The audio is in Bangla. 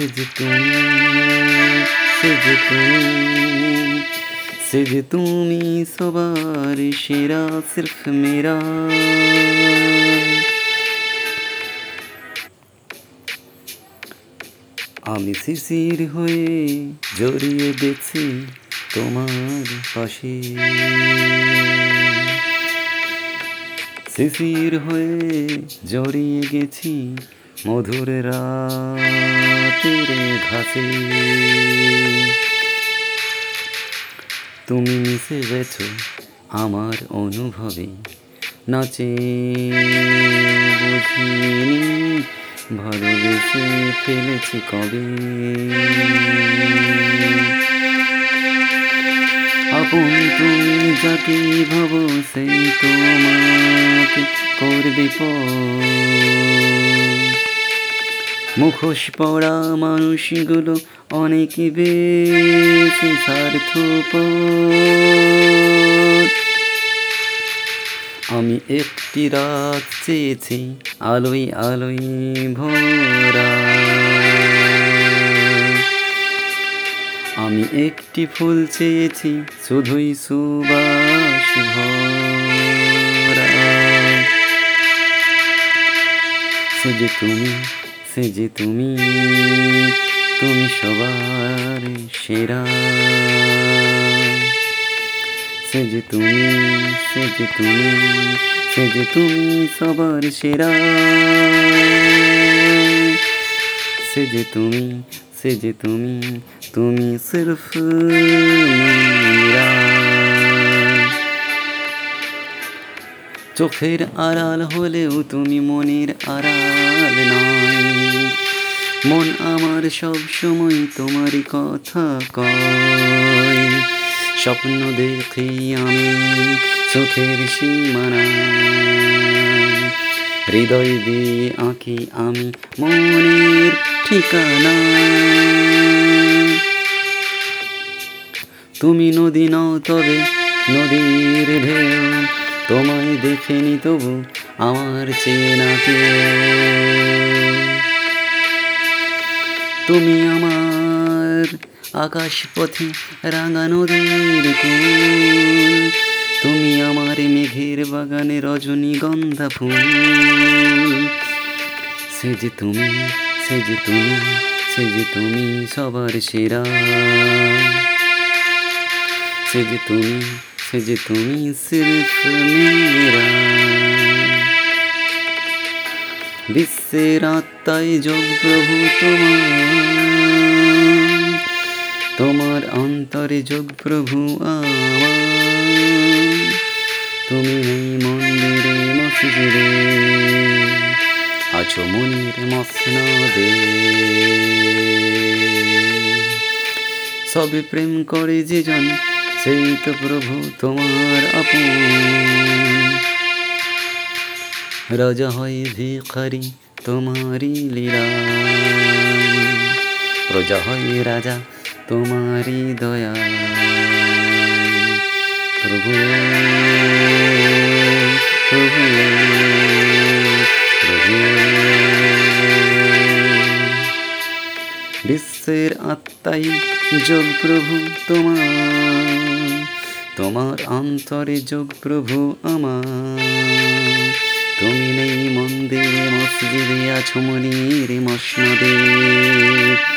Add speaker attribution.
Speaker 1: সে যে তুমি সে তুমি সে তুমি সবার সেরা সির্ফ মেরা আমি শিশির হয়ে জড়িয়ে গেছি তোমার পাশে। শিশির হয়ে জড়িয়ে গেছি মধুর রাতের ঘাসে তুমি মিশে গেছো আমার অনুভবে। নাচে বুঝিনি ভালোবেসে ফেলেছি কবে। আপন তুমি যাকে ভাবো সেই তোমাকে করবে পর মুখোশ পড়া মানুষগুলো অনেক বেশি স্বার্থপর। আমি একটি রাত চেয়েছি আলোয় আলোয় ভরা। আমি একটি ফুল চেয়েছি শুধুই সুবাস ভরা। যে তুমি যে তুমি তুমি সবার সেরা। সে যে তুমি, সে যে তুমি, সে যে তুমি সবার সেরা। সে যে তুমি, সে যে তুমি তুমি সির্ফ। চোখের আড়াল হলেও তুমি মনের আড়াল নয়। মন আমার সব সময় তোমারই কথা কয়। স্বপ্ন দেখি আমি চোখের সীমানা। হৃদয় দিয়ে আঁকি আমি মনের ঠিকানা। তুমি নদী নও তবে নদীর ঢেউ। তোমায় দেখেনি তবু আমার চেনা তুমি আমার আকাশ পথে রাঙা নদীর তুমি আমার মেঘের বাগানে রজনীগন্ধা ফুল। সে যে তুমি, সে যে তুমি, সে যে তুমি সবার সেরা। সে যে তুমি যে তুমি সির্ফ মেরা বিশ্বের আত্মায় যোগ প্রভু তোমার। অন্তরে যোগ প্রভু তুমি নেই মন্দিরে, মসজিদে, আছো মনির মসনদে। সবে প্রেম করে যে জন সেই তো প্রভু তোমার আপন রাজা হয় ভিখারি তোমারি লীলা প্রজা হয় রাজা তোমারি দয়া প্রভু প্রভু প্রভু বিশ্বের আত্মাই যোগ প্রভু তোমার তোমার অন্তরে যোগ প্রভু আমার। তুমি নেই মন্দিরে, মসজিদে আছো মনির মসনদে।